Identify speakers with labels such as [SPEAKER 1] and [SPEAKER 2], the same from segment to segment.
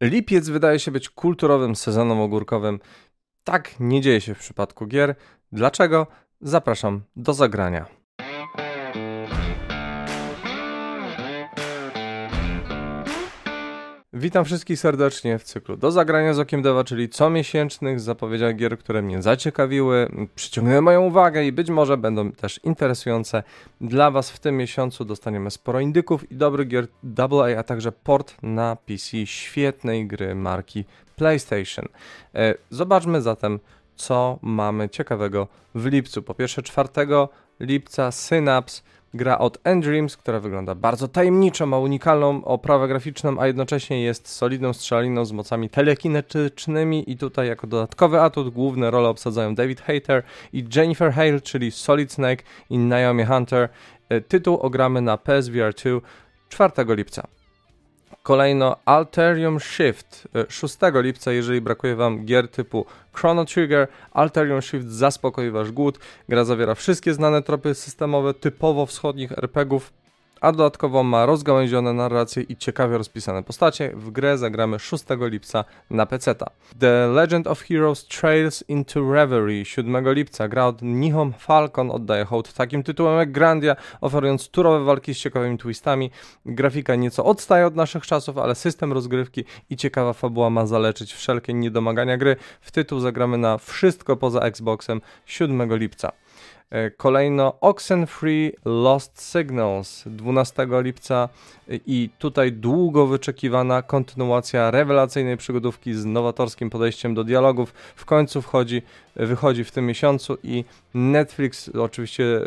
[SPEAKER 1] Lipiec wydaje się być kulturowym sezonem ogórkowym. Tak nie dzieje się w przypadku gier. Dlaczego? Zapraszam do zagrania. Witam wszystkich serdecznie w cyklu Do Zagrania z Okiem Dewa, czyli comiesięcznych zapowiedziach gier, które mnie zaciekawiły, przyciągnęły moją uwagę i być może będą też interesujące dla Was. W tym miesiącu dostaniemy sporo indyków i dobrych gier AA, a także port na PC świetnej gry marki PlayStation. E, zobaczmy zatem, co mamy ciekawego w lipcu. Po pierwsze 4 lipca Synapse gra od Endreams, która wygląda bardzo tajemniczo, ma unikalną oprawę graficzną, a jednocześnie jest solidną strzeliną z mocami telekinetycznymi i tutaj jako dodatkowy atut główne role obsadzają David Hayter i Jennifer Hale, czyli Solid Snake i Naomi Hunter. E, tytuł ogramy na PSVR 2 4 lipca. Kolejno Alterium Shift 6 e, lipca, jeżeli brakuje Wam gier typu Chrono Trigger, Alterium Shift zaspokoi Wasz głód. Gra zawiera wszystkie znane tropy systemowe typowo wschodnich RPGów, a dodatkowo ma rozgałęzione narracje i ciekawie rozpisane postacie. W grę zagramy 6 lipca na PC. The Legend of Heroes Trails into Reverie 7 lipca. Gra od Nihon Falcon oddaje hołd takim tytułem jak Grandia, oferując turowe walki z ciekawymi twistami. Grafika nieco odstaje od naszych czasów, ale system rozgrywki i ciekawa fabuła ma zaleczyć wszelkie niedomagania gry. W tytuł zagramy na wszystko poza Xboxem 7 lipca. E, kolejno Oxenfree Lost Signals 12 lipca i tutaj długo wyczekiwana kontynuacja rewelacyjnej przygodówki z nowatorskim podejściem do dialogów. W końcu wchodzi, wychodzi w tym miesiącu i Netflix oczywiście e,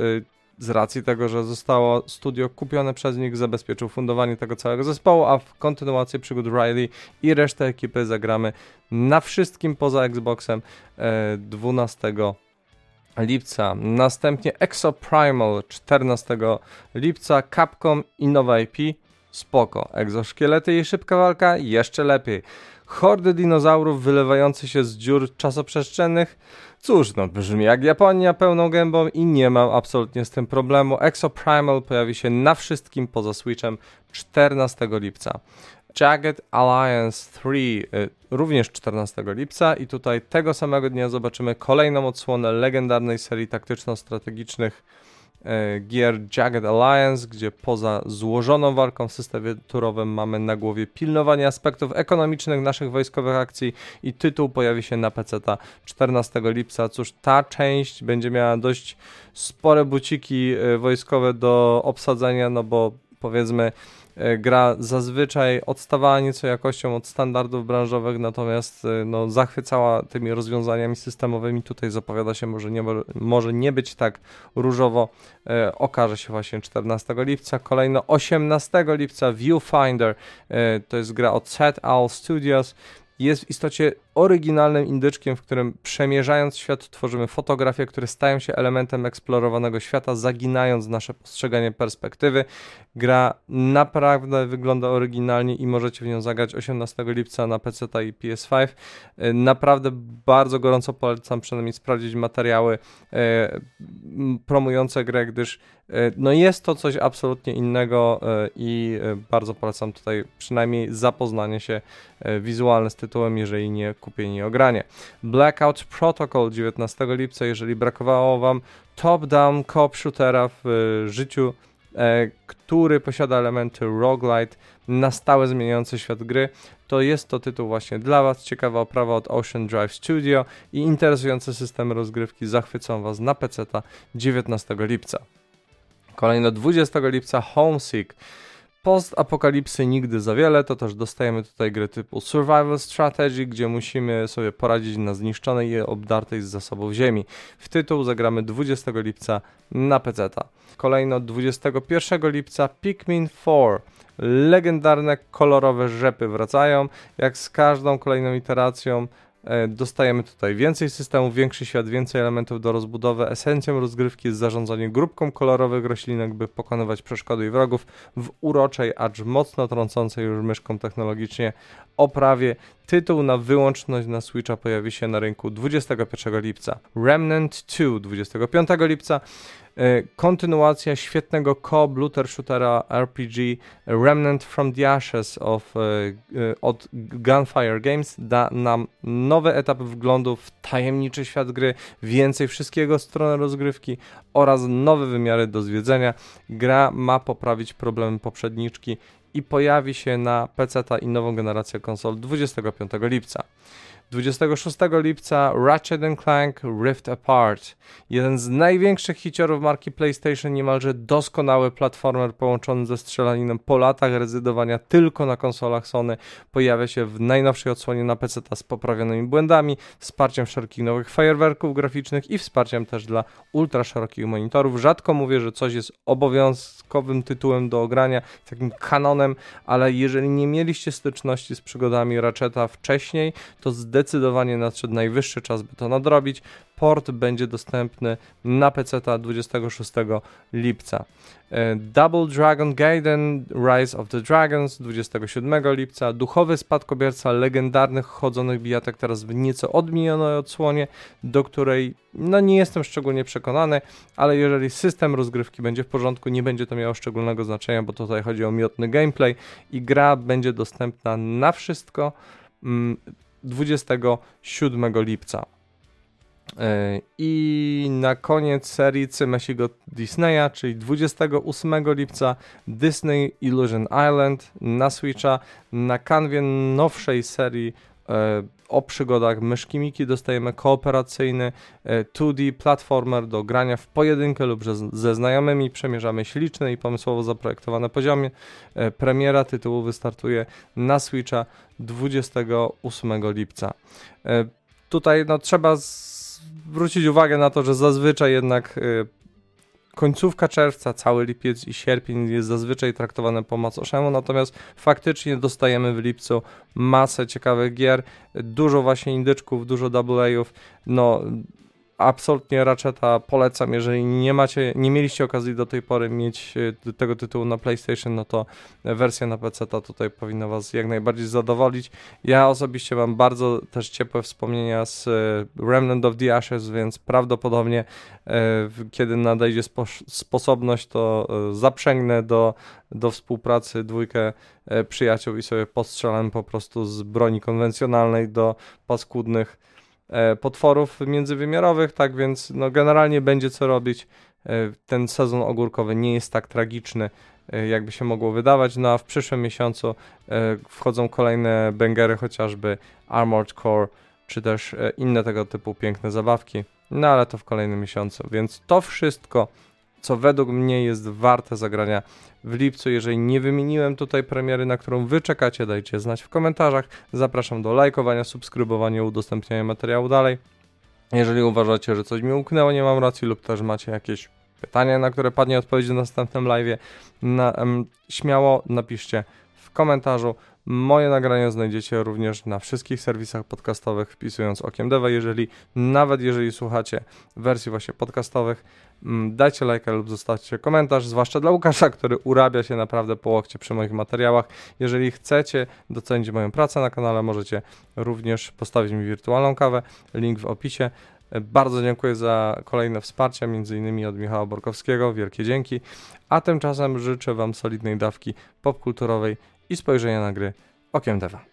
[SPEAKER 1] z racji tego, że zostało studio kupione przez nich, zabezpieczył fundowanie tego całego zespołu, a w kontynuację przygód Riley i resztę ekipy zagramy na wszystkim poza Xboxem 12 e, lipca. Następnie Exoprimal 14 lipca, Capcom i nowa IP. Spoko. Egzoszkielety i szybka walka? Jeszcze lepiej. Hordy dinozaurów wylewające się z dziur czasoprzestrzennych? Cóż, no brzmi jak Japonia pełną gębą i nie mam absolutnie z tym problemu. Exoprimal pojawi się na wszystkim poza Switchem 14 lipca. Jagged Alliance 3 y, również 14 lipca i tutaj tego samego dnia zobaczymy kolejną odsłonę legendarnej serii taktyczno-strategicznych y, gier Jagged Alliance, gdzie poza złożoną walką w systemie turowym mamy na głowie pilnowanie aspektów ekonomicznych naszych wojskowych akcji i tytuł pojawi się na PC 14 lipca. Cóż, ta część będzie miała dość spore buciki y, wojskowe do obsadzenia, no bo powiedzmy gra zazwyczaj odstawała nieco jakością od standardów branżowych, natomiast e, no, zachwycała tymi rozwiązaniami systemowymi. Tutaj zapowiada się może nie, może nie być tak różowo. E, okaże się właśnie 14 lipca. Kolejno 18 lipca Viewfinder e, to jest gra od Set Owl Studios jest w istocie oryginalnym indyczkiem, w którym przemierzając świat tworzymy fotografie, które stają się elementem eksplorowanego świata, zaginając nasze postrzeganie perspektywy. Gra naprawdę wygląda oryginalnie i możecie w nią zagrać 18 lipca na PC i PS5. E, naprawdę bardzo gorąco polecam przynajmniej sprawdzić materiały e, promujące grę, gdyż e, no jest to coś absolutnie innego i bardzo polecam tutaj przynajmniej zapoznanie się wizualne z tytułem, jeżeli nie kupienie i ogranie. Blackout Protocol 19 lipca, jeżeli brakowało Wam top-down cop shootera w e, życiu, e, który posiada elementy roguelite, na stałe zmieniający świat gry, to jest to tytuł właśnie dla Was. Ciekawa oprawa od Ocean Drive Studio i interesujące systemy rozgrywki zachwycą Was na PC 19 lipca. Kolejno 20 lipca Homesick. Post-apokalipsy nigdy za wiele, to też dostajemy tutaj gry typu Survival Strategy, gdzie musimy sobie poradzić na zniszczonej i obdartej z zasobów ziemi. W tytuł zagramy 20 lipca na PC. Kolejno 21 lipca Pikmin 4. Legendarne kolorowe rzepy wracają, jak z każdą kolejną iteracją dostajemy tutaj więcej systemów, większy świat, więcej elementów do rozbudowy. Esencją rozgrywki jest zarządzanie grupką kolorowych roślinek, by pokonywać przeszkody i wrogów w uroczej, acz mocno trącącej już myszką technologicznie oprawie. Tytuł na wyłączność na Switcha pojawi się na rynku 21 lipca. Remnant 2 25 lipca. E, kontynuacja świetnego co looter shootera RPG Remnant from the Ashes of, e, e, od Gunfire Games da nam nowy etap wglądu w tajemniczy świat gry, więcej wszystkiego strony rozgrywki oraz nowe wymiary do zwiedzenia. Gra ma poprawić problemy poprzedniczki i pojawi się na PC i nową generację konsol 25 lipca. 26 lipca Ratchet Clank Rift Apart. Jeden z największych hiciorów marki PlayStation, niemalże doskonały platformer połączony ze strzelaniną po latach rezydowania tylko na konsolach Sony. Pojawia się w najnowszej odsłonie na PC z poprawionymi błędami, wsparciem wszelkich nowych fajerwerków graficznych i wsparciem też dla ultra szerokich monitorów. Rzadko mówię, że coś jest obowiązkowym tytułem do ogrania, takim kanonem, ale jeżeli nie mieliście styczności z przygodami Ratcheta wcześniej, to zdecydowanie nadszedł najwyższy czas, by to nadrobić. Port będzie dostępny na PC 26 lipca. E, Double Dragon Gaiden Rise of the Dragons 27 lipca. Duchowy spadkobierca legendarnych chodzonych bijatek teraz w nieco odmienionej odsłonie, do której no nie jestem szczególnie przekonany, ale jeżeli system rozgrywki będzie w porządku, nie będzie to miało szczególnego znaczenia, bo tutaj chodzi o miotny gameplay i gra będzie dostępna na wszystko. Mm, 27 lipca. E, I na koniec serii Cymesigo Disneya, czyli 28 lipca Disney Illusion Island na Switcha. Na kanwie nowszej serii e, o przygodach myszki Miki dostajemy kooperacyjny 2D e, platformer do grania w pojedynkę lub ze znajomymi. Przemierzamy śliczne i pomysłowo zaprojektowane poziomy. Premiera tytułu wystartuje na Switcha 28 lipca. Tutaj no, trzeba zwrócić uwagę na to, że zazwyczaj jednak e, końcówka czerwca, cały lipiec i sierpień jest zazwyczaj traktowane po macoszemu, natomiast faktycznie dostajemy w lipcu masę ciekawych gier, dużo właśnie indyczków, dużo double no absolutnie Ratcheta polecam, jeżeli nie macie, nie mieliście okazji do tej pory mieć e, tego tytułu na PlayStation, no to wersja na PC ta tutaj powinna was jak najbardziej zadowolić. Ja osobiście mam bardzo też ciepłe wspomnienia z e, Remnant of the Ashes, więc prawdopodobnie e, kiedy nadejdzie spo sposobność, to zaprzęgnę do, do współpracy dwójkę przyjaciół i sobie postrzelam po prostu z broni konwencjonalnej do paskudnych E, potworów międzywymiarowych, tak więc no, generalnie będzie co robić. E, ten sezon ogórkowy nie jest tak tragiczny, e, jakby się mogło wydawać. No a w przyszłym miesiącu wchodzą kolejne bangery, chociażby Armored Core, czy też inne tego typu piękne zabawki. No ale to w kolejnym miesiącu. Więc to wszystko co według mnie jest warte zagrania w lipcu. Jeżeli nie wymieniłem tutaj premiery, na którą wy czekacie, dajcie znać w komentarzach. Zapraszam do lajkowania, subskrybowania, udostępniania materiału dalej. Jeżeli uważacie, że coś mi umknęło, nie mam racji lub też macie jakieś pytania, na które padnie odpowiedź w następnym live, na, um, śmiało napiszcie w komentarzu. Moje nagrania znajdziecie również na wszystkich serwisach podcastowych, wpisując Okiem Deva. Jeżeli, nawet jeżeli słuchacie wersji właśnie podcastowych, mm, dajcie lajka lub zostawcie komentarz, zwłaszcza dla Łukasza, który urabia się naprawdę po łokcie przy moich materiałach. Jeżeli chcecie docenić moją pracę na kanale, możecie również postawić mi wirtualną kawę, link w opisie. Bardzo dziękuję za kolejne wsparcie, między innymi od Michała Borkowskiego, wielkie dzięki. A tymczasem życzę Wam solidnej dawki popkulturowej i spojrzenia na gry okiem Deva.